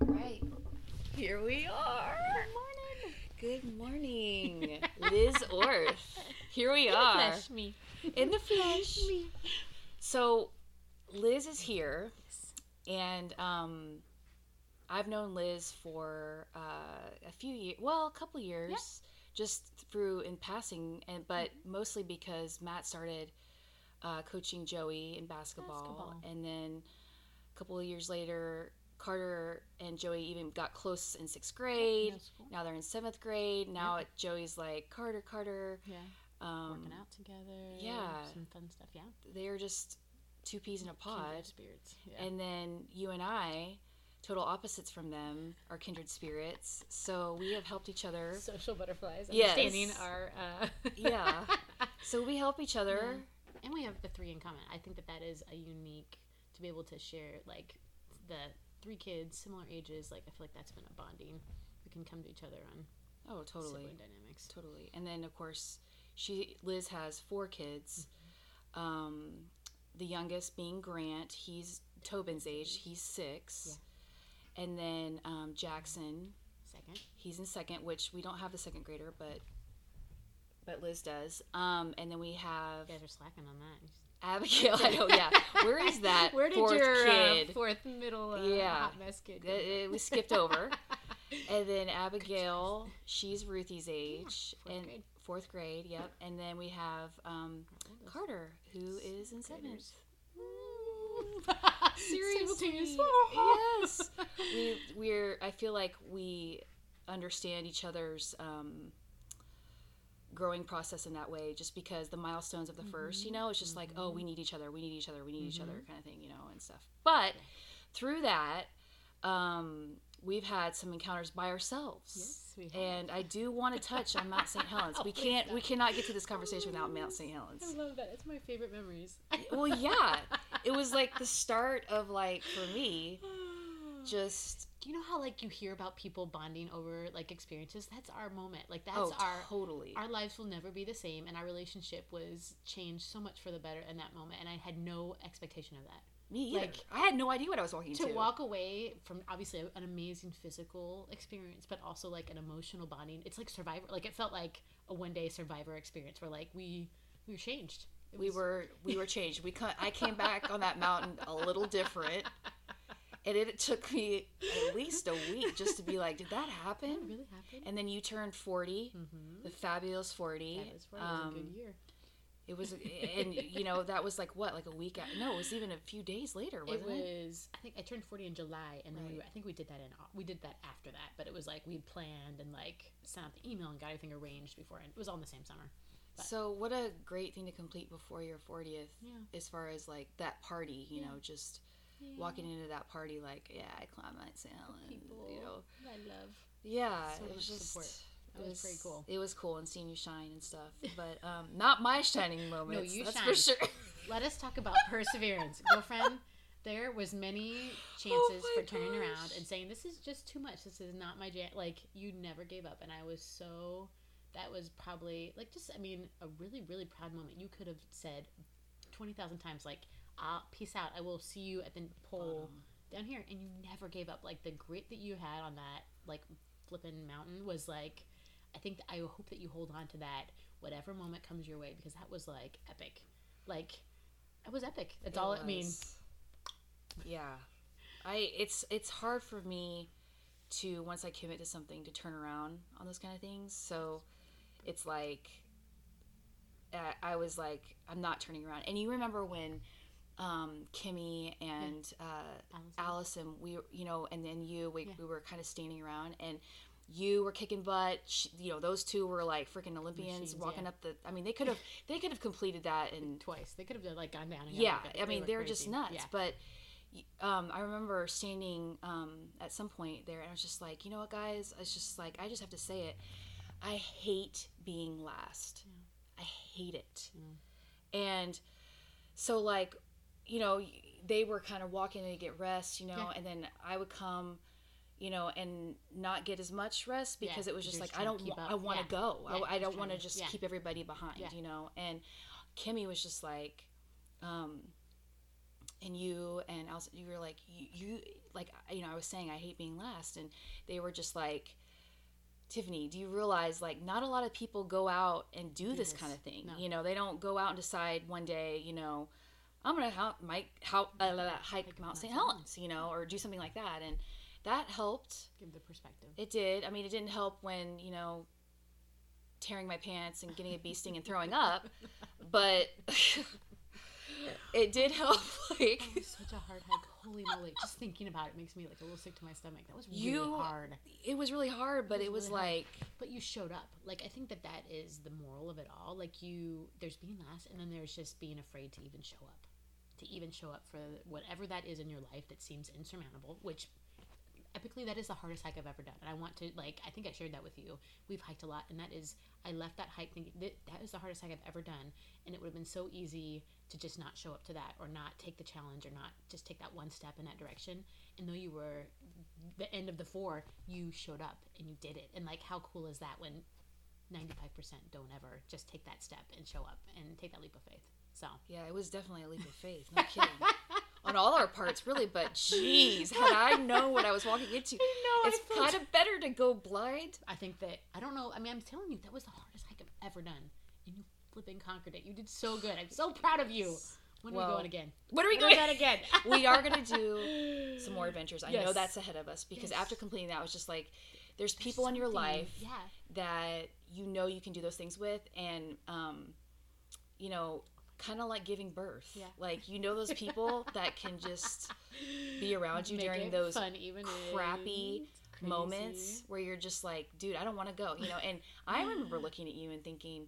Right. Here we are. Good morning. Good morning. Liz Orth. Here we are. Flesh me. In the flesh. me. So Liz is here and um I've known Liz for uh, a few years, well, a couple years, just through in passing, and but mostly because Matt started uh, coaching Joey in basketball, Basketball. and then a couple of years later, Carter and Joey even got close in sixth grade. school. Now they're in seventh grade. Now it, Joey's like Carter, Carter. Yeah. Um, Working out together. yeah. Some fun stuff. Yeah. They're just two peas in a pod. Kindred spirits. Yeah. And then you and I, total opposites from them, are kindred spirits. So we have helped each other. social butterflies. Yes. Understanding our. Uh... Yeah. So we help each other. Yeah. And we have the three in common. I think that that is a unique to be able to share like the three kids, similar ages. Like I feel like that's been a bonding. We can come to each other on Oh, totally. sibling dynamics. Totally. And then of course, she Liz has four kids. Um, the youngest being Grant. He's Tobin's age. He's six. yeah. And then um, Jackson. Second. He's in second, which we don't have the second grader, but but Liz does. Um, and then we have You guys are slacking on that. Abigail. I know, yeah. Where is that Where did fourth your kid? Uh, fourth middle uh, Yeah. hot mess kid? Uh, go? uh, we skipped over. and then Abigail, she's Ruthie's age, fourth and grade. fourth grade. Yep. And then we have um. Carter, who is in seventh. Seriously, yes. We we're. I feel like we understand each other's um, growing process in that way, just because the milestones of the mm-hmm. first, you know, it's just like, oh, we mm-hmm. need each other, we need each other, we need each other, mm-hmm. kind of thing, you know, and stuff. But through that, um, we've had some encounters by ourselves. Yes, we have. And I do want to touch on Mount St. Helens. We can't. We cannot get to this conversation without Mount St. Helens. I love that. It's my favorite memories. Well, yeah, it was like the start of like for me, just you know how like you hear about people bonding over like experiences? That's our moment. Like that's oh, our totally. our lives will never be the same and our relationship was changed so much for the better in that moment and I had no expectation of that. Me either. like, I had no idea what I was walking To into. walk away from obviously an amazing physical experience but also like an emotional bonding. It's like survivor like it felt like a one day survivor experience where like we we were changed. It we was- were we were changed. We cut. I came back on that mountain a little different, and it, took me at least a week just to be like, did that happen? That really happened. And then you turned 40 Mhm. the fabulous forty. That was, right. it was a Um, good year. It was, and you know that was like what, like a week? No, it was even a few days later, It wasn't it? was. I think I turned forty in July, and then we. I think we did that in. We did that after that, but it was like we planned and like sent out the email and got everything arranged before. And it was all in the same summer. but- So what a great thing to complete before your fortieth, Yeah. as far as like that party. You know, just walking into that party like, yeah, I climbed Mount. Helens. People, You know, I love. yeah, So it was just. support. That was pretty cool. It was cool and seeing you shine and stuff, but um, not my shining moments. you that's shine. for sure. Let us talk about perseverance, girlfriend. There was many chances Oh for turning around and saying this is just too much. This is not my jam. Like you never gave up, and I was so. That was probably like just. I mean, a really really proud moment. You could have said twenty thousand times like, "I'll peace out. I will see you at the pole down here," and you never gave up. Like the grit that you had on that like flipping mountain was like. I think I hope that you hold on to that whatever moment comes your way because that was like epic. Like it was epic. That's all it means. Yeah, I it's it's hard for me to once I commit to something to turn around on those kind of things. So it's like I was like I'm not turning around. And you remember when um, Kimmy and uh, Allison. Allison, we you know, and then you, we, Yeah. we were kind of standing around and. You were kicking butt. Sh you know, those two were like freaking Olympians Machines, walking yeah. up the. I mean, they could have, they could have completed that in Twice. They could have like gone down. And yeah i mean they were just nuts Yeah. but um, i remember standing um, at some point there and i was just like you know what guys it's just like i just have to say it i hate being last i hate it and so like you know they were kind of walking to get rest you know Yeah. and then i would come you know and not get as much rest because Yeah, it was just you're like just i don't i want to go I, I don't want to just keep everybody behind you know and kimmy was just like um and you and I was, you were like you, you like you know I was saying I hate being last and they were just like Tiffany do you realize like not a lot of people go out and do, this, this. kind of thing No. you know they don't go out and decide one day you know I'm gonna help Mike how uh, hike Mount St. Helens you know or do something like that and that helped Give the perspective. it did I mean it didn't help when you know tearing my pants and getting a bee sting and throwing up but it did help like That was such a hard hike. Holy moly! Just thinking about it makes me like a little sick to my stomach. That was really You- hard. it was really hard but was it was really hard. like But you showed up. Like I think that that is the moral of it all. Like you, there's being last, and then there's just being afraid to even show up, to even show up for whatever that is in your life that seems insurmountable. Which, epically, that is the hardest hike I've ever done. And I want to like, I think I shared that with you. We've hiked a lot, and that is, I left that hike thinking that that is the hardest hike I've ever done, and it would have been so easy to just not show up to that, or not take the challenge, or not just take that one step in that direction. And though you were the end of the four, you showed up and you did it. And like, how cool is that when 95% don't ever just take that step and show up and take that leap of faith? So, yeah it was definitely a leap of faith no kidding on all our parts really but jeez had i known what i was walking into know, I it's kind of better to go blind I think that, I don't know, I mean, I'm telling you, that was the hardest hike I've ever done. And you flipping conquered it. You did so good. I'm so proud of you. When are Well, we going again? what are we When are we going going again? we are going to do some more adventures i know that's ahead of us because Yes. after completing that I was just like there's people in your life Yeah. that you know you can do those things with and um you know kind of like giving birth. Yeah. like you know those people that can just be around you Make during those fun, even crappy moments where you're just like dude i don't want to go you know? And i remember looking at you and thinking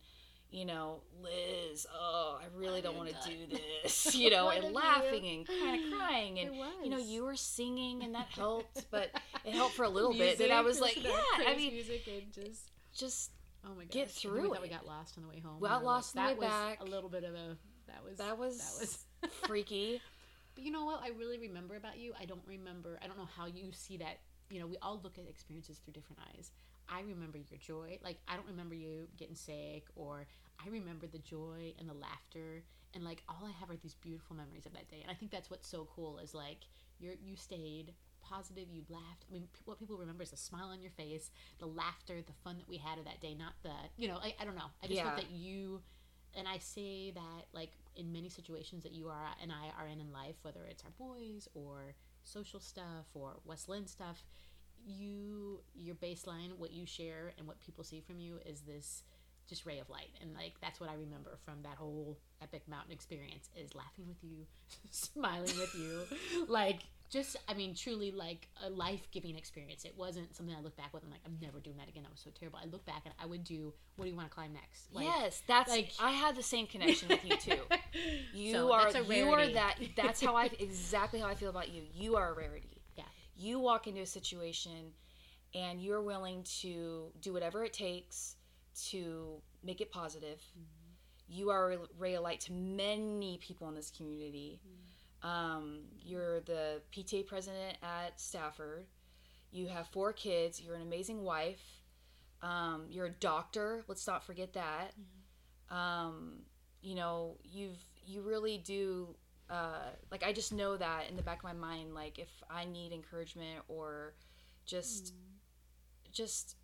you know liz oh i really don't want to do this you know? And laughing you? and kind of crying and you know you were singing and that helped but it helped for a little bit then i was like yeah i mean music and just just oh my god, get through we thought we got lost on the way home. We got We like, lost on the that way was back. A little bit of a that was that was that was freaky But you know what I really remember about you? I don't remember. I don't know how you see that. You know, we all look at experiences through different eyes. I remember your joy. Like I don't remember you getting sick, or I remember the joy and the laughter, and like all I have are these beautiful memories of that day. And I think that's what's so cool is like you're you stayed positive, you laughed. I mean, p- what people remember is the smile on your face, the laughter, the fun that we had of that day. Not the you know, I, I don't know. I just Yeah. hope that you and I say that like in many situations that you are and I are in in life, whether it's our boys or social stuff or West Linn stuff, you your baseline, what you share and what people see from you is this just ray of light and like that's what I remember from that whole epic mountain experience is laughing with you, smiling with you, like just I mean truly like a life giving experience. It wasn't something I look back with. I'm like I'm never doing that again. That was so terrible. I look back and I would do. What do you want to climb next? Like, yes that's like- i had the same connection with you too you So, are you are that that's how i exactly how i feel about you you are a rarity Yeah. you walk into a situation and you're willing to do whatever it takes to make it positive Mm-hmm. you are a ray of light to many people in this community Mm-hmm. Um, you're the pta president at stafford. You have four kids. You're an amazing wife. Um, you're a doctor. Let's not forget that. Um, you know you've you really do uh, like i just know that in the back of my mind like if i need encouragement or just just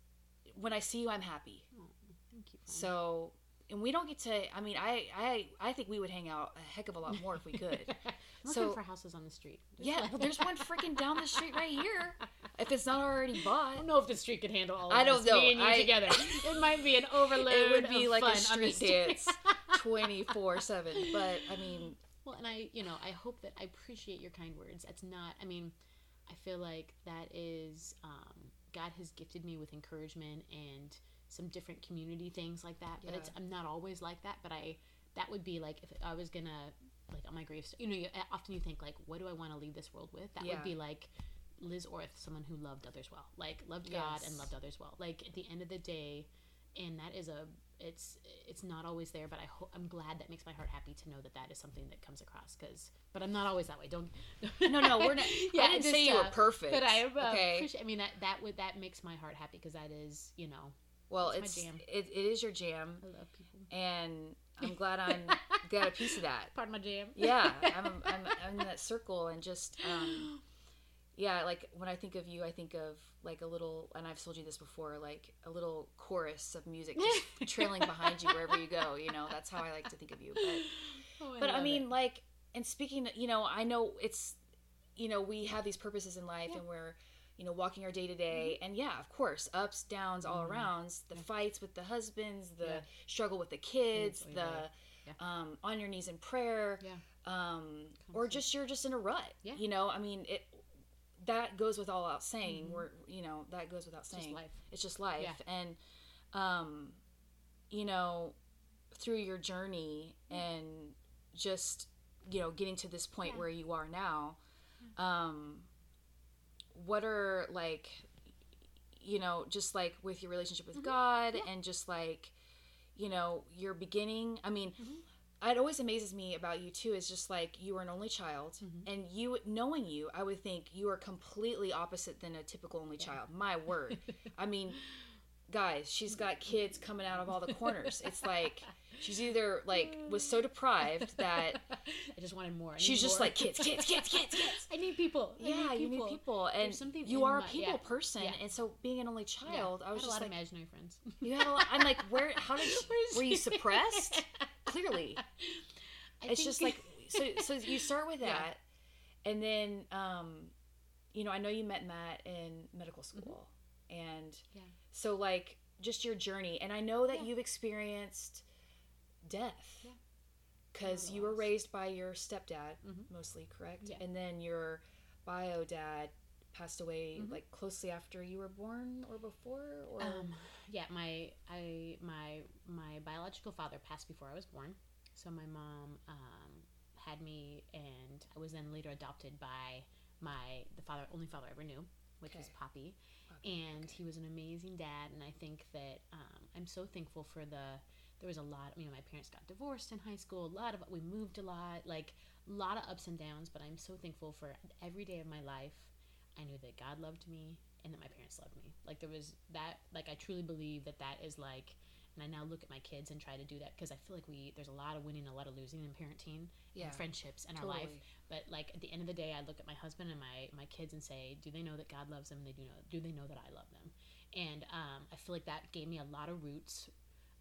when i see you i'm happy. Oh, thank you. So and we don't get to i mean i i i think we would hang out a heck of a lot more if we could I'm so- looking for houses on the street. Just yeah like- there's one freaking down the street right here if it's not already bought, I don't know if the street could handle all. Of I don't us, know. Me and you I- together. It might be an overload. it would be like a street street. dance 24 7 but i mean Well, and I, you know, I hope that I appreciate your kind words. That's not. I mean, I feel like that is um, God has gifted me with encouragement and some different community things like that. But Yeah. it's I'm not always like that. But I that would be like if I was gonna like on my gravestone. You know, you, often you think like, what do I want to leave this world with? That Yeah. would be like. Liz Orth, someone who loved others well, like loved God and loved others well. Like at the end of the day, and that is a it's it's not always there but i hope i'm glad that makes my heart happy to know that that is something that comes across because but i'm not always that way don't no no we're not Yeah, i didn't say you were perfect but i am uh, okay appreciate- i mean that that would that makes my heart happy because that is you know well it's it's, my jam. It, it is your jam i love people and I'm glad I'm got a piece of that. Part of my jam. Yeah, I'm, I'm, I'm in that circle and just, um, yeah, like when I think of you, I think of like a little, and I've told you this before, like a little chorus of music just trailing behind you wherever you go. You know, that's how I like to think of you. But, Oh, but I mean, it. like, and speaking, you know, I know it's, you know, we have these purposes in life Yeah. And we're, you know, walking our day to day. And yeah, of course, ups, downs, all Mhm. around, the fights with the husbands, the Yeah. struggle with the kids, the, yeah. Yeah. um, on your knees in prayer, Yeah. um, or just you're just in a rut. Yeah. You know, I mean, it, that goes with all out saying. Mhm. We're, you know, that goes without It's just saying life. it's just life Yeah. and um you know through your journey and just you know getting to this point Yeah. where you are now um what are like you know just like with your relationship with Mhm. god Yeah. and just like you know your beginning i mean Mhm. it always amazes me about you too is just like you are an only child Mhm. and you knowing you i would think you are completely opposite than a typical only Yeah. child my word i mean guys she's got kids coming out of all the corners it's like she's either like was so deprived that I just wanted more. I she's need just more. like kids kids kids kids kids I need people. I yeah need you need people and you are a people yeah. person Yeah. and so being an only Yeah. child i was a just lot like of imaginary friends. you had a lot i'm like where how did were you suppressed clearly I it's think- just like so so you start with Yeah. that and then um you know i know you met matt in medical school and Mm-hmm. Yeah. so like just your journey and i know that Yeah. you've experienced death because Yeah, you were raised by your stepdad Mhm. mostly correct Yeah. and then your bio dad passed away Mhm. like closely after you were born or before or Um, yeah, my I my my biological father passed before I was born, so my mom um, had me, and I was then later adopted by my the father only father I ever knew, which was Poppy, Poppy, and okay. he was an amazing dad, and I think that um, I'm so thankful for the. There was a lot. You know, my parents got divorced in high school. A lot of we moved a lot, like a lot of ups and downs. But I'm so thankful for every day of my life. I knew that God loved me and that my parents loved me. Like there was that. Like I truly believe that that is like. And I now look at my kids and try to do that because I feel like we there's a lot of winning, a lot of losing in parenting yeah and friendships in our life. But like at the end of the day, I look at my husband and my my kids and say, do they know that God loves them? They do know. Do they know that I love them? And um, I feel like that gave me a lot of roots.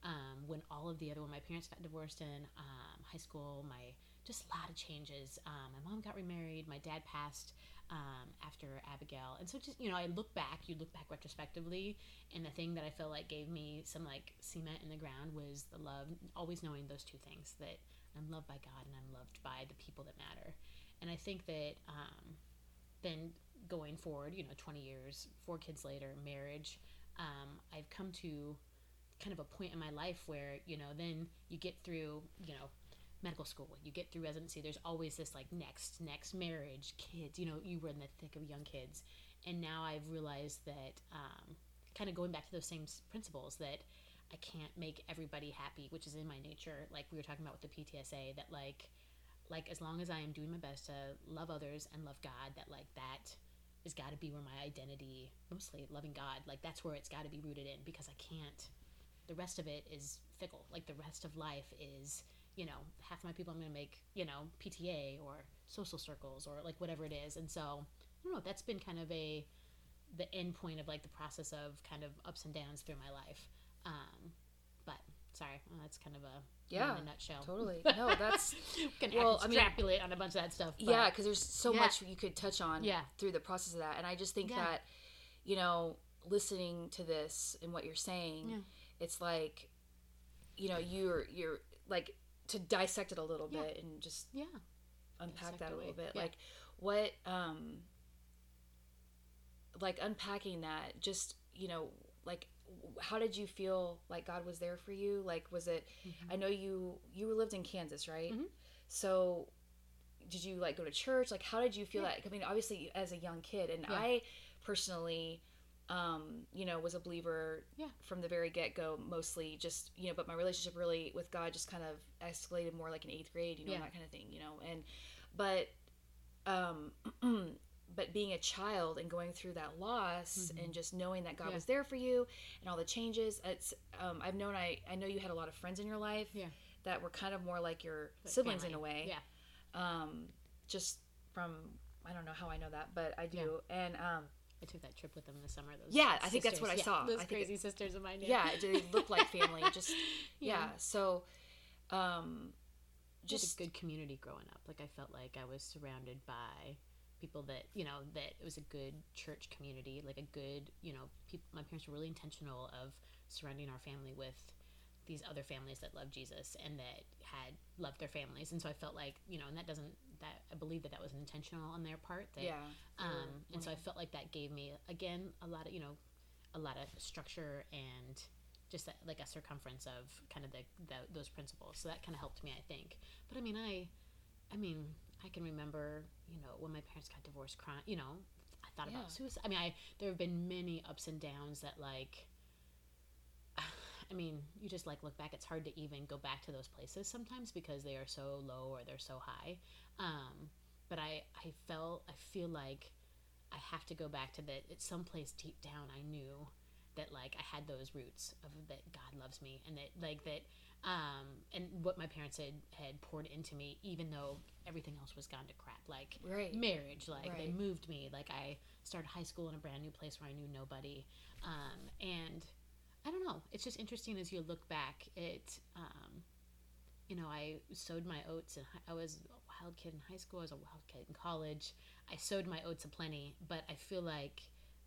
Um, when all of the other when my parents got divorced in um, high school, my just a lot of changes. Um, my mom got remarried. My dad passed um, after Abigail, and so just you know, I look back. You look back retrospectively, and the thing that I feel like gave me some like cement in the ground was the love. Always knowing those two things that I'm loved by God and I'm loved by the people that matter. And I think that um, then going forward, you know, 20 years, four kids later, marriage, um, I've come to kind of a point in my life where, you know, then you get through, you know, medical school, you get through residency, there's always this like next, next marriage, kids, you know, you were in the thick of young kids. And now I've realized that um, kind of going back to those same principles that I can't make everybody happy, which is in my nature. Like we were talking about with the PTSA, that like, like as long as I am doing my best to love others and love God, that like that has got to be where my identity, mostly loving God, like that's where it's got to be rooted in because I can't. The rest of it is fickle. Like the rest of life is, you know, half my people I'm gonna make, you know, PTA or social circles or like whatever it is, and so I don't know. That's been kind of a the end point of like the process of kind of ups and downs through my life. Um, but sorry, well, that's kind of a Yeah, in a nutshell. totally. No, that's- can well, I mean- extrapolate on a bunch of that stuff. But yeah because there's so Yeah. much you could touch on Yeah. through the process of that and i just think Yeah. that you know listening to this and what you're saying. It's like you know you're you're like to dissect it a little Yeah. bit and just yeah, unpack Dissect that a little bit Yeah. like what um like unpacking that just you know like how did you feel like god was there for you like was it Mm-hmm. i know you you lived in kansas right Mhm. so did you like go to church like how did you feel Yeah. that i mean obviously as a young kid and Yeah. i personally um you know was a believer Yeah. from the very get-go mostly just you know but my relationship really with god just kind of escalated more like in eighth grade you know Yeah. that kind of thing you know and but um but being a child and going through that loss Mhm. and just knowing that god Yeah. was there for you and all the changes it's um, i've known i i know you had a lot of friends in your life Yeah. that were kind of more like your Like siblings in a way. Yeah. Um, just from I don't know how I know that, but I do. And um, I took that trip with them this summer. Those Yeah, I think that's what I Yeah, saw. Those I think it- crazy sisters of mine. yeah, they look like family. Just yeah. Yeah. So, um, just just a good community growing up. Like I felt like I was surrounded by people that you know that it was a good church community, like a good you know people. My parents were really intentional of surrounding our family with these other families that loved Jesus and that had loved their families, and so I felt like you know, and that doesn't that I believe that that was intentional on their part. That, yeah. um, and so I felt like that gave me again a lot of you know a lot of structure and just that, like a circumference of kind of the, the those principles. So that kind of helped me, I think. But I mean, I, I mean, I can remember you know when my parents got divorced, crying. You know, I thought Yeah. about suicide. I mean, I there have been many ups and downs that like. I mean, you just like look back. It's hard to even go back to those places sometimes because they are so low or they're so high. Um, but I, I felt, I feel like I have to go back to that. It's someplace deep down. I knew that like I had those roots of that God loves me and that like that, um, and what my parents had had poured into me, even though everything else was gone to crap. Like Right. marriage, like they moved me. Like I started high school in a brand new place where I knew nobody, um, and I don't know. It's just interesting as you look back. It, um, you know, I sowed my oats, and I was a wild kid in high school. I was a wild kid in college. I sowed my oats aplenty, but I feel like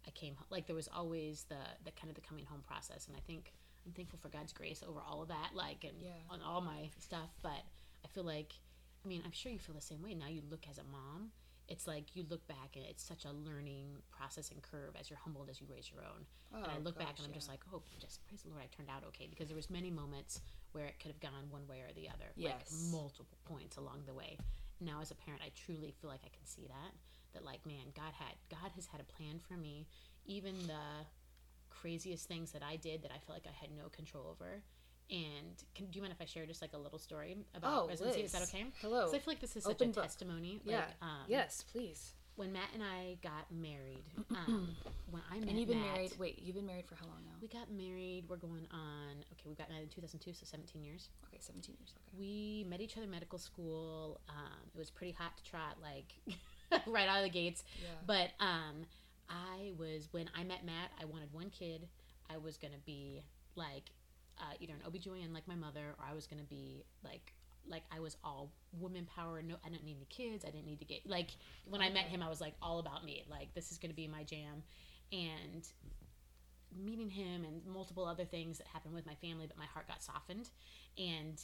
I came like there was always the the kind of the coming home process, and I think I'm thankful for God's grace over all of that, like and Yeah. on all my stuff. But I feel like, I mean, I'm sure you feel the same way. Now you look as a mom. It's like you look back and it's such a learning process and curve as you're humbled as you raise your own and I Oh, look back and I'm just like, oh, just praise the Lord, I turned out okay because there was many moments where it could have gone one way or the other, Yes. like multiple points along the way. Now, as a parent, I truly feel like I can see that that like, man, God had God has had a plan for me, even the craziest things that I did that I felt like I had no control over. And can, do you mind if I share just like a little story about Oh, residency? Is that okay? Hello. So I feel like this is such Open a book. testimony. Yeah. Like, um, yes, please. When Matt and I got married, um, when I met And you've been Matt, married. Wait, you've been married for how long now? we got married. We're going on. Okay, we got married in 2002, so 17 years. Okay, seventeen years. Okay. We met each other in medical school. Um, it was pretty hot to trot, like right out of the gates. Yeah. But um, I was when I met Matt. I wanted one kid. I was gonna be like uh, either an OBGYN like my mother, or I was gonna be like like I was all woman power. No, I didn't need any kids. I didn't need to get like when I met him, I was like all about me. Like this is gonna be my jam, and meeting him and multiple other things that happened with my family, but my heart got softened, and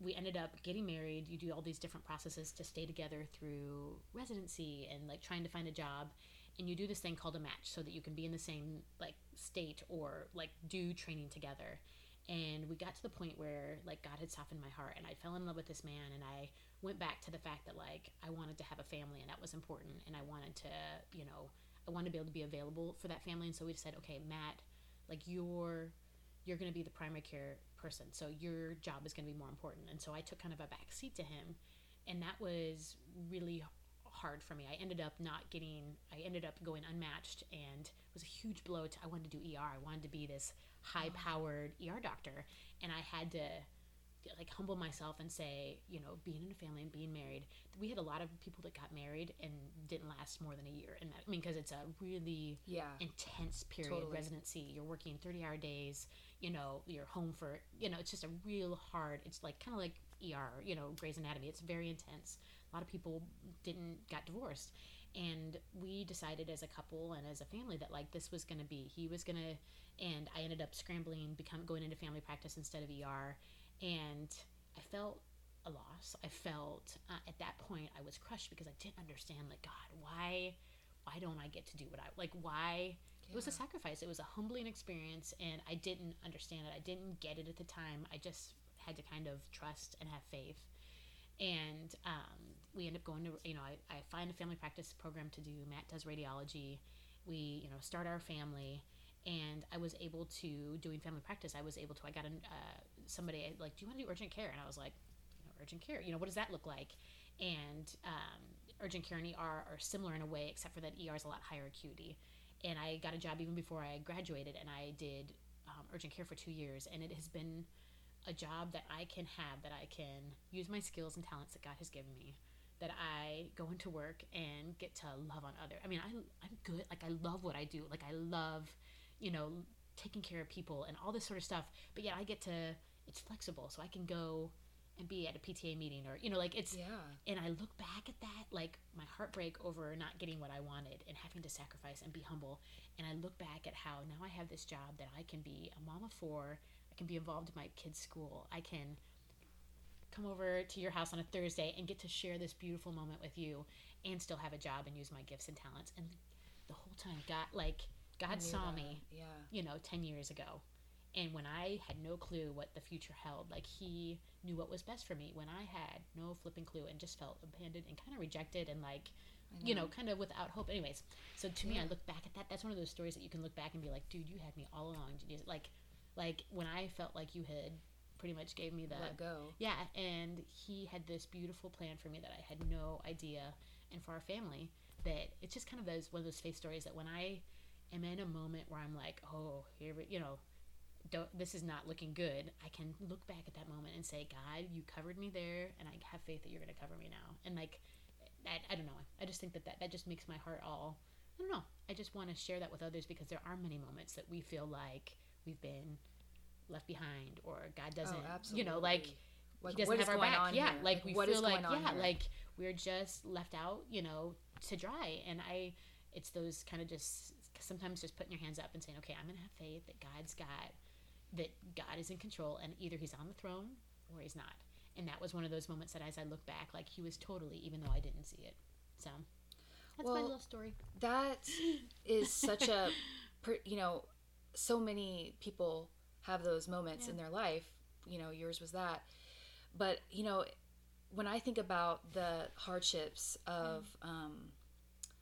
we ended up getting married. You do all these different processes to stay together through residency and like trying to find a job. And you do this thing called a match so that you can be in the same like state or like do training together. And we got to the point where like God had softened my heart and I fell in love with this man and I went back to the fact that like I wanted to have a family and that was important and I wanted to, you know, I wanted to be able to be available for that family and so we said, okay, Matt, like you're you're going to be the primary care person so your job is going to be more important. And so i took kind of a back seat to him and that was really hard for me. I ended up not getting i ended up going unmatched and it was a huge blow to i wanted to do er i wanted to be this high powered er doctor. And i had to like humble myself and say you know being in a family and being married we had a lot of people that got married and didn't last more than a year. And i mean because it's a really Yeah. intense period Totally. residency. You're working 30 hour days you know you're home for you know it's just a real hard it's like kind of like er you know Grey's Anatomy. It's very intense a lot of people didn't got divorced. And we decided as a couple and as a family that like this was going to be he was going to and i ended up scrambling become going into family practice instead of er and i felt a loss. I felt uh, at that point i was crushed because i didn't understand like god why why don't i get to do what i like why? It was a sacrifice. It was a humbling experience and i didn't understand it. I didn't get it at the time. I just had to kind of trust and have faith and um, we end up going to you know I, I find a family practice program to do. Matt does radiology. We you know start our family. And i was able to doing family practice i was able to i got an, uh, somebody like do you want to do urgent care? And i was like you know urgent care you know what does that look like? And um, urgent care and er are similar in a way except for that er is a lot higher acuity. And i got a job even before i graduated and i did um, urgent care for two years. And it has been a job that I can have, that I can use my skills and talents that God has given me, that I go into work and get to love on other. I mean, I I'm good. Like I love what I do. Like I love, you know, taking care of people and all this sort of stuff. But yet I get to. It's flexible, so I can go and be at a PTA meeting or you know like it's Yeah. and I look back at that like my heartbreak over not getting what I wanted and having to sacrifice and be humble and I look back at how now I have this job that I can be a mama for I can be involved in my kids school. I can come over to your house on a Thursday and get to share this beautiful moment with you and still have a job and use my gifts and talents. And the whole time God like God saw that. me Yeah. you know 10 years ago. And when i had no clue what the future held like he knew what was best for me when i had no flipping clue and just felt abandoned and kind of rejected and like I you know kind of without hope. Anyways so to me i look back at that. That's one of those stories that you can look back and be like dude you had me all along like like when i felt like you had pretty much gave me the let go. yeah, and he had this beautiful plan for me that I had no idea, and for our family that it's just kind of those one of those faith stories that when I am in a moment where I'm like, oh, here we, you know, don't this is not looking good. I can look back at that moment and say, God, you covered me there, and I have faith that you're going to cover me now. And like, I, I don't know. I just think that, that that just makes my heart all. I don't know. I just want to share that with others because there are many moments that we feel like we've been left behind or God oh, doesn't, oh, you know, like like he doesn't have our back. yeah, here? like, we feel like yeah, here? like we're just left out, you know, to dry. And I, it's those kind of just sometimes just putting your hands up and saying, okay, I'm gonna have faith that God's got, that God is in control, and either He's on the throne or He's not. And that was one of those moments that, as I look back, like He was totally, even though I didn't see it. So that's my little story. that is such a you know so many people have those moments in their life you know yours was that. But you know when i think about the hardships of um,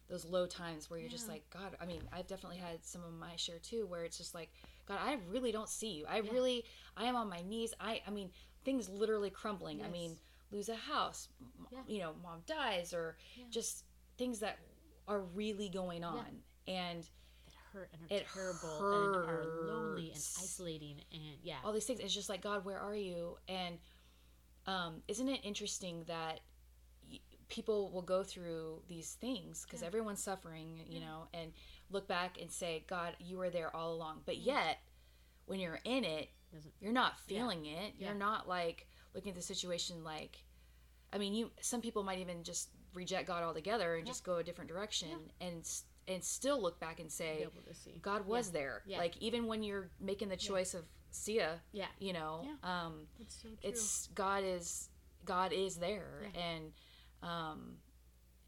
those low times where you're just like god i mean i've definitely had some of my share too where it's just like god i really don't see you. I Yeah. really i am on my knees. I i mean things literally crumbling. I mean lose a house Yeah. you know mom dies or Yeah. just things that are really going on. And hurt and are It terrible and are lonely and isolating and yeah, all these things it's just like god where are you and um, isn't it interesting that y- people will go through these things because Yeah. everyone's suffering you Yeah. know and look back and say god you were there all along but yet when you're in it Doesn't- you're not Yeah. feeling it you're not like looking at the situation like i mean you some people might even just reject god altogether and Yeah. just go a different direction and and still look back and say see. God was there. Yeah. Like even when you're making the choice of Sia, Yeah, you know, Yeah. um, it's so it's God is God is there, Yeah. and um,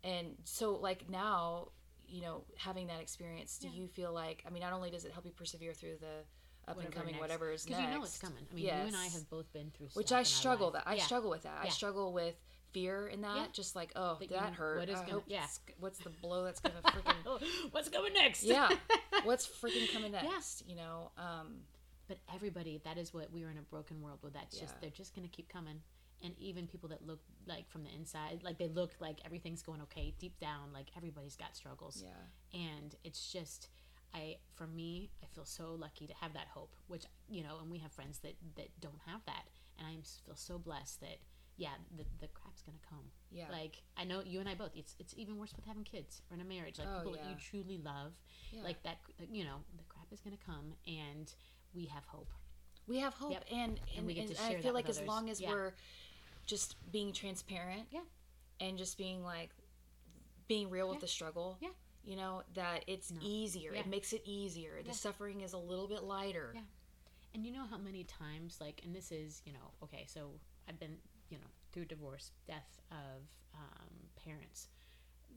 and so like now, you know, having that experience, do Yeah. you feel like? I mean, not only does it help you persevere through the up and coming next. whatever is next, because you know it's coming. I mean, you and I have both been through which I struggle that I Yeah. struggle with that. I struggle with fear in that. Yeah. Just like oh, That that, hurt. what is I gonna- yeah. what's the blow that's gonna freaking What's coming next? yeah what's freaking coming Yeah. next? You know, um, But everybody, that is what we are in a broken world with. That's just they're just gonna keep coming. And even people that look like from the inside, like they look like everything's going okay. Deep down, like everybody's got struggles. yeah. and it's just i for me i feel so lucky to have that hope which you know and we have friends that that don't have that and i feel so blessed that yeah the, the crap's gonna come Yeah. like i know you and i both it's it's even worse with having kids or in a marriage like Oh, people that you truly love Yeah. like that you know the crap is gonna come and we have hope we have hope Yep. and and, we get and to I feel that with like as others. long as Yeah. we're just being transparent Yeah. and just being like being real with the struggle Yeah. you know that it's No. easier Yeah. it makes it easier Yeah. the suffering is a little bit lighter Yeah. And you know how many times, like, and this is, you know, okay, so I've been, you know, through divorce, death of um, parents.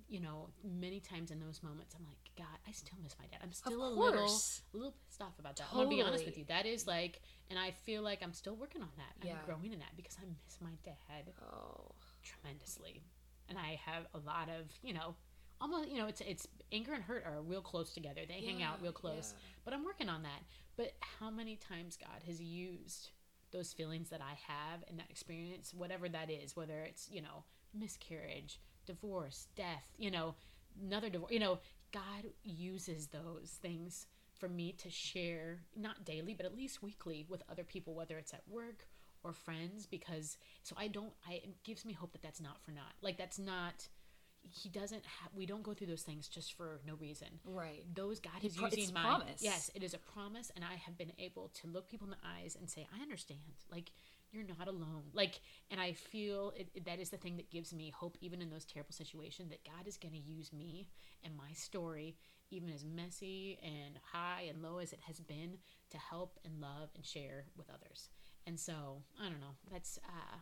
You know, many times in those moments, I'm like, God, I still miss my dad. I'm still a little, a little pissed off about that. I'm gonna be honest with you. That is like, and I feel like I'm still working on that. Yeah. I'm growing in that because I miss my dad oh tremendously, and I have a lot of, you know, almost, you know, it's it's anger and hurt are real close together. They hang out real close yeah. but I'm working on that. But how many times God has used those feelings that I have and that experience, whatever that is, whether it's, you know, miscarriage, divorce, death, you know, another divorce, you know, God uses those things for me to share, not daily, but at least weekly with other people, whether it's at work or friends because so I don't I it gives me hope that that's not for naught. Like that's not he doesn't have we don't go through those things just for no reason. Right. Those God is pro- using it's my promise. yes, it is a promise, and I have been able to look people in the eyes and say, I understand. Like you're not alone. Like, and I feel it, it- that is the thing that gives me hope, even in those terrible situations, that God is going to use me and my story, even as messy and high and low as it has been, to help and love and share with others. And so I don't know. That's uh,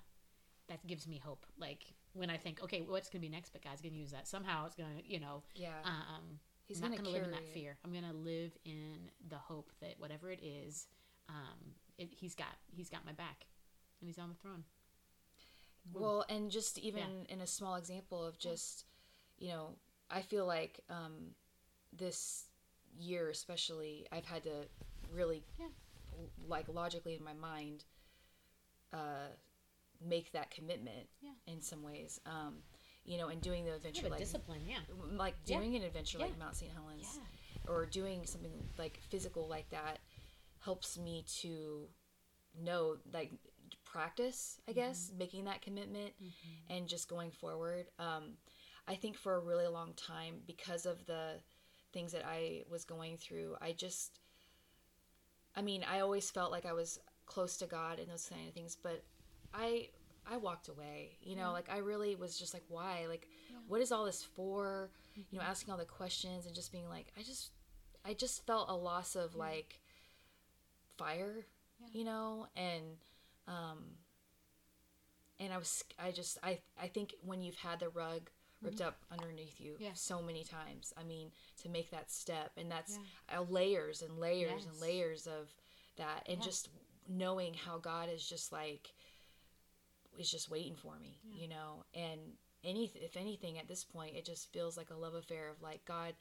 that gives me hope. Like when I think, okay, what's going to be next? But God's going to use that somehow. It's going to, you know, Yeah. um, He's I'm not gonna live in that carry it. fear. I'm going to live in the hope that whatever it is, um, it, he's got he's got my back, and he's on the throne. Well, and just even in a small example of just, you know, I feel like um, this year especially, I've had to really, Yeah. like logically in my mind, uh, make that commitment Yeah. in some ways. Um, you know, and doing the adventure like discipline, yeah, like Yeah. doing an adventure like Mount St. Helens Yeah. or doing something like physical like that helps me to know like practice I guess making that commitment and just going forward um, I think for a really long time because of the things that I was going through I just I mean I always felt like I was close to God and those kind of things but I I walked away you know like I really was just like why? Like what is all this for? You know asking all the questions and just being like I just I just felt a loss of like fire you know? And um and I was I just I I think when you've had the rug ripped up underneath you Yeah. so many times I mean to make that step and that's uh, layers and layers and layers of that and Yeah. just knowing how God is just like is just waiting for me you know and any if anything at this point it just feels like a love affair of like God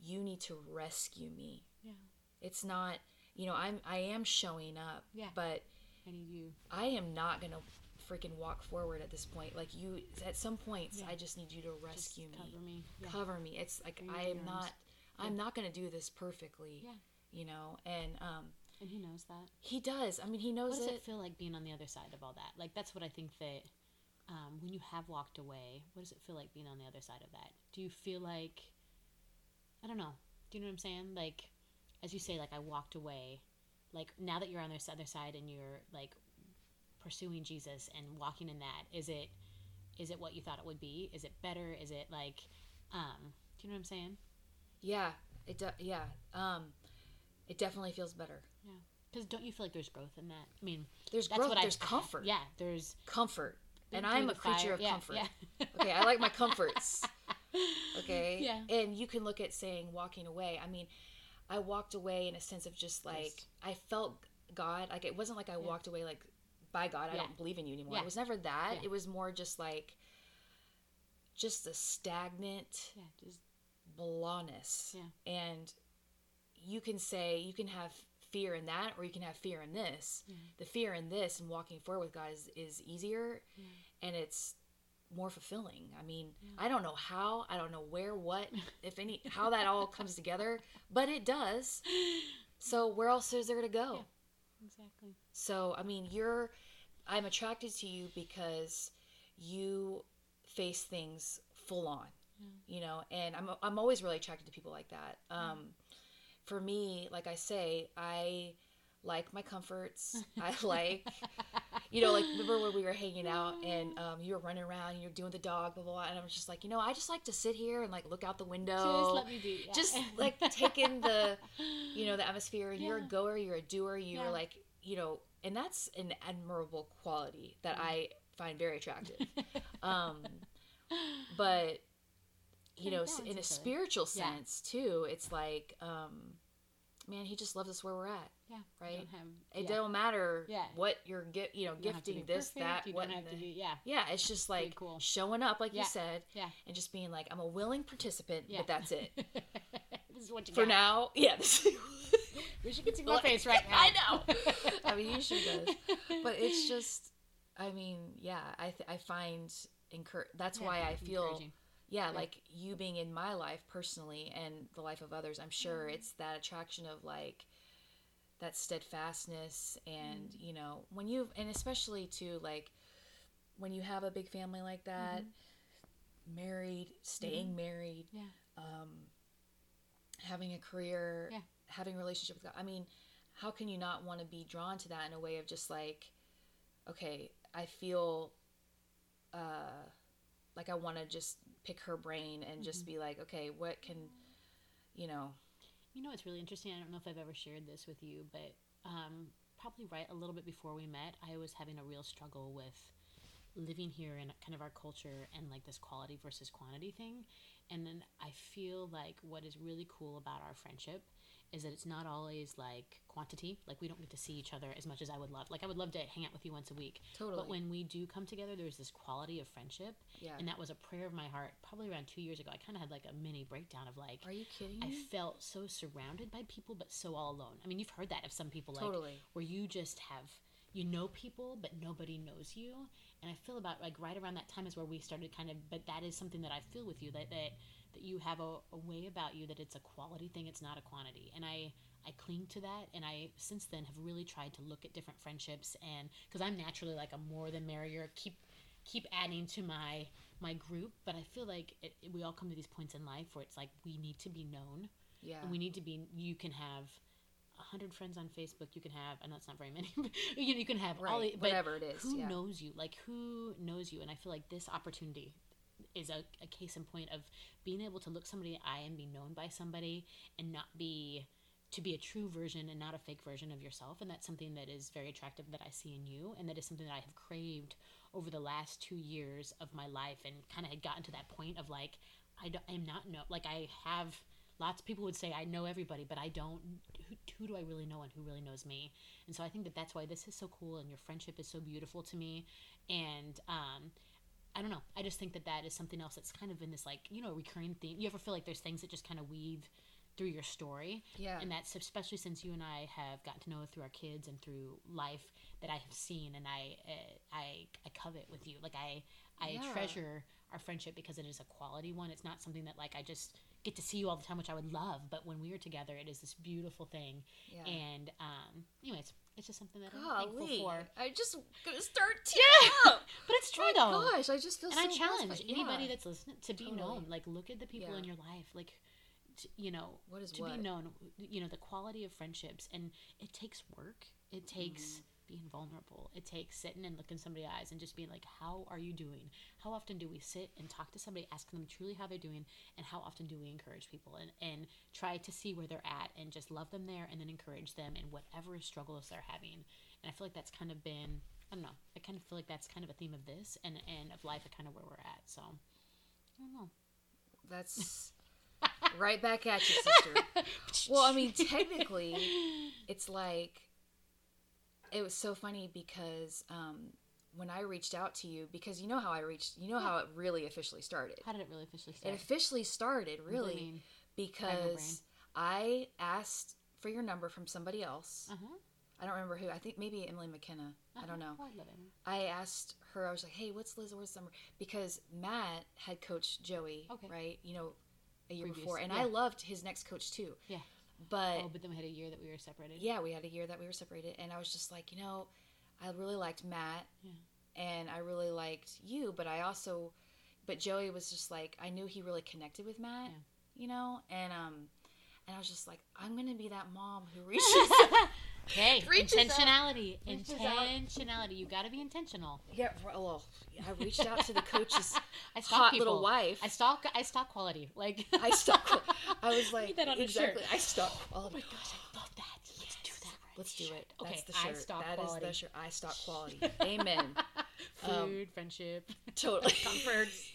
you need to rescue me yeah. it's not you know i'm i am showing up Yeah. but I need you. i am not gonna freaking walk forward at this point like you at some points Yeah. i just need you to Just rescue me cover me. Yeah. cover me it's like i am not i'm not gonna do this perfectly Yeah. you know and um And he knows that. he does i mean he knows it. What does it, it feel like being on the other side of all that? Like that's what I think that um, when you have walked away, what does it feel like being on the other side of that? Do you feel like I don't know. Do you know what I'm saying? Like as you say, like I walked away. Like now that you're on this other side and you're like pursuing Jesus and walking in that, is it is it what you thought it would be? Is it better? Is it like um do you know what I'm saying? yeah it do, yeah um it definitely feels better Yeah. Because don't you feel like there's growth in that? I mean, there's that's growth what I there's comfort Yeah, there's comfort and i'm a creature fire. of Yeah, comfort Yeah. okay i like my comforts okay Yeah. and you can look at saying walking away i mean i walked away in a sense of just like Yes. i felt god like it wasn't like i walked away like by god i Yeah. don't believe in you anymore Yeah. it was never that Yeah. it was more just like just a stagnant yeah, just blahness Yeah. and you can say you can have fear in that or you can have fear in this. The fear in this and walking forward with god is, is easier and it's more fulfilling. I mean i don't know how i don't know where what if any how that all comes together but it does. So where else is there to go? Yeah. exactly. so i mean you're i'm attracted to you because you face things full on you know and i'm i'm always really attracted to people like that. Um for me like i say i like my comforts i like you know like remember when we were hanging out and um, you were running around and you're doing the dog blah blah blah and i was just like you know i just like to sit here and like look out the window Just let me be. Yeah. just like take in the you know the atmosphere and you're a goer you're a doer you're Yeah. like you know and that's an admirable quality that i find very attractive um but you know in a spiritual Yeah. sense too it's like um man he just loves us where we're at yeah, right? have- it yeah. don't matter Yeah. what you're get you know You don't have to gifting this perfect, that You what have and to the-. Yeah. yeah it's just Pretty like cool. showing up like Yeah. you said Yeah. and just being like i'm a willing participant Yeah. but that's it this is what you for got. now yeah this We should get see my Like, face right now. I know. I mean, you should does. But it's just, I mean, yeah, I, th- I find encour- that's Yeah, why I feel, encouraging. yeah, like you being in my life personally and the life of others, I'm sure mm-hmm. it's that attraction of like, that steadfastness and mm. you know when you and especially too like when you have a big family like that mm-hmm. married staying mm-hmm. married Yeah. Um, having a career Yeah. having a relationship with god i mean how can you not want to be drawn to that in a way of just like okay i feel uh like i want to just pick her brain and just Mm-hmm. be like okay what can you know You know, it's really interesting. I don't know if I've ever shared this with you, but um, probably right a little bit before we met, I was having a real struggle with living here and kind of our culture and like this quality versus quantity thing. And then I feel like what is really cool about our friendship is that it's not always like quantity. Like we don't get to see each other as much as I would love. Like I would love to hang out with you once a week. Totally. But when we do come together, there's this quality of friendship. Yeah. And that was a prayer of my heart. Probably around two years ago, I kind of had like a mini breakdown of like, are you kidding I me felt so surrounded by people, but so all alone. I mean, you've heard that of some people, like Totally. where you just have you know people, but nobody knows you. And I feel about like right around that time is where we started kind of. But that is something that I feel with you that that that you have a, a way about you that it's a quality thing, it's not a quantity. And I I cling to that, and I since then have really tried to look at different friendships and because I'm naturally like a more than merrier, keep keep adding to my my group but i feel like it, it- we all come to these points in life where it's like we need to be known yeah and we need to be you can have a hundred friends on facebook you can have i know it's not very many but you, know, you can have all Right, the- but whatever it is, who yeah. knows you like who knows you and i feel like this opportunity is a, a case in point of being able to look somebody in the eye and be known by somebody and not be to be a true version and not a fake version of yourself. And that's something that is very attractive that i see in you. And that is something that i have craved over the last two years of my life and kind of had gotten to that point of like i, don't, I am not know like i have lots of people would say i know everybody but i don't who, who do i really know and who really knows me? And so i think that that's why this is so cool and your friendship is so beautiful to me. And um I don't know. I just think that that is something else that's kind of in this like you know recurring theme. You ever feel like there's things that just kind of weave through your story? Yeah. And that's especially since you and I have gotten to know through our kids and through life that I have seen and I uh, I I covet with you. Like I I Yeah. treasure our friendship because it is a quality one. It's not something that like I just get to see you all the time, which I would love. But when we are together, it is this beautiful thing. Yeah. And um, anyways, it's just something that I'm thankful for. I just gonna start tearing up. But it's true Oh though. gosh, I just feel and so I challenge anybody yeah. that's listening to be Totally. known. Like, look at the people Yeah. in your life. Like, t- you know, What is to what? be known. You know, the quality of friendships, and it takes work. It takes Mm-hmm. Being vulnerable. It takes sitting and looking somebody eyes and just being like, "How are you doing?" How often do we sit and talk to somebody, asking them truly how they're doing, and how often do we encourage people and and try to see where they're at and just love them there and then encourage them in whatever struggles they're having. And I feel like that's kind of been. I don't know. I kind of feel like that's kind of a theme of this and and of life, and kind of where we're at. So, I don't know. That's right back at you, sister. well, I mean, technically, it's like it was so funny because um, when I reached out to you, because you know how I reached, you know how it really officially started. How did it really officially start? It officially started really mean? because I asked for your number from somebody else. Uh huh. I don't remember who. I think maybe Emily McKenna. I don't know. I love it. I asked her. I was like, "Hey, what's Liz Orr's number?" Because Matt had coached Joey, Okay. right? You know, a year Previous, before, and yeah. I loved his next coach too. Yeah. But Oh, but then we had a year that we were separated. yeah, we had a year that we were separated, and I was just like, you know, I really liked Matt, Yeah. and I really liked you, but I also, but Joey was just like, I knew he really connected with Matt, Yeah. you know, and um, and I was just like, I'm gonna be that mom who reaches. Okay, intentionality. Intentionality. You got to be intentional. yeah, well, I reached out to the coach's I hot people. little wife. I stalk. I stalk quality. Like I stalk. I was like, that on exactly. I stalk Oh my gosh, I love that. Let's do that. right Let's do it. Okay, That's the I shirt. stalk That is quality. the shirt. I stalk quality. Amen. Food, Um, friendship, Totally. comforts.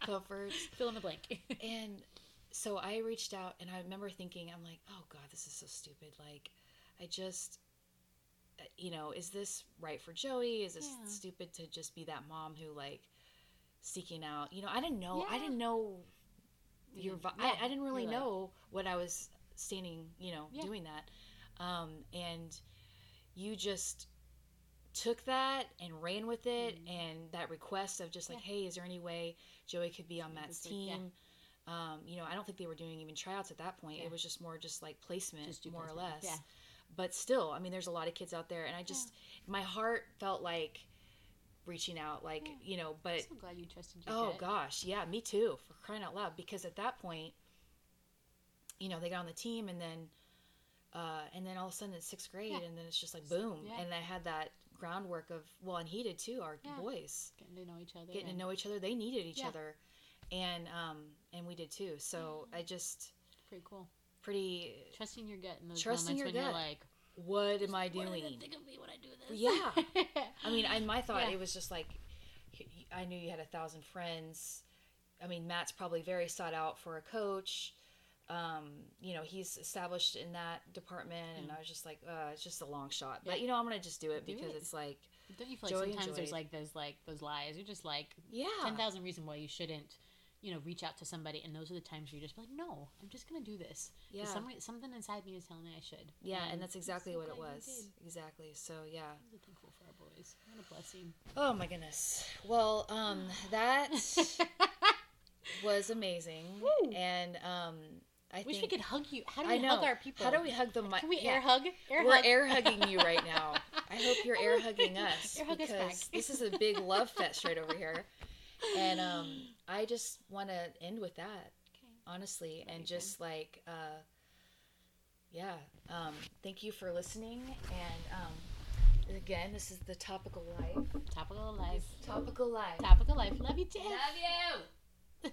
Comforts. Fill in the blank. And so I reached out, and I remember thinking, I'm like, oh God, this is so stupid. Like, I just, uh, you know, is this right for Joey? Is this Yeah. stupid to just be that mom who, like, seeking out? You know, I didn't know. I didn't know your. yeah, I, I didn't really know what I was standing, you know, Yeah. doing that. Um, and you just took that and ran with it and that request of just like Mm-hmm. Yeah. hey is there any way joey could be on matt's yeah. team um, you know i don't think they were doing even tryouts at that point Yeah. it was just more just like placement Just more or less yeah. But still, I mean, there's a lot of kids out there, and I just my heart felt like reaching out, like Yeah. you know, but I'm so glad you trusted your Oh gut. gosh, yeah, me too. For crying out loud, because at that point, you know, they got on the team, and then, uh, and then all of a sudden it's sixth grade, Yeah. and then it's just like boom, yeah. and I had that groundwork of well, and he did too. Our Yeah. boys Getting to know each other. getting to know each other. They needed each Yeah. other, and um, and we did too. So I just pretty cool. Pretty. Trusting your gut in those Trusting moments your when gut. you're like, What am I what do doing? think of me when I do this? Yeah. I mean, I, my thought Yeah. it was just like I knew you had a thousand friends. I mean, Matt's probably very sought out for a coach. Um, you know, he's established in that department, and I was just like, uh, it's just a long shot. But Yeah. you know, I'm gonna just do it Do because it. it's like, Don't you feel like and sometimes there's like those like those lies? You're just like yeah, ten thousand reasons why you shouldn't, you know, reach out to somebody, and those are the times where you just be like, no, I'm just gonna do this. yeah, Some, something inside me is telling me I should. yeah, and I'm that's exactly so what it was. Exactly. So yeah. I'm thankful for our boys. What a blessing. Oh my goodness. Well, um, that was amazing, Woo. and um, I Wish we could hug you. How do we hug our people? How do we hug the mic? Can we yeah. air hug? Air We're hug. air hugging you right now. I hope you're air hugging us Air hug us because this is a big love fest right over here. And um, I just want to end with that, Okay. honestly, and just like, uh, yeah. Um, thank you for listening. And um, again, this is the topical life. Topical life. Topical life. Topical life. Love you, Tiff. Love you.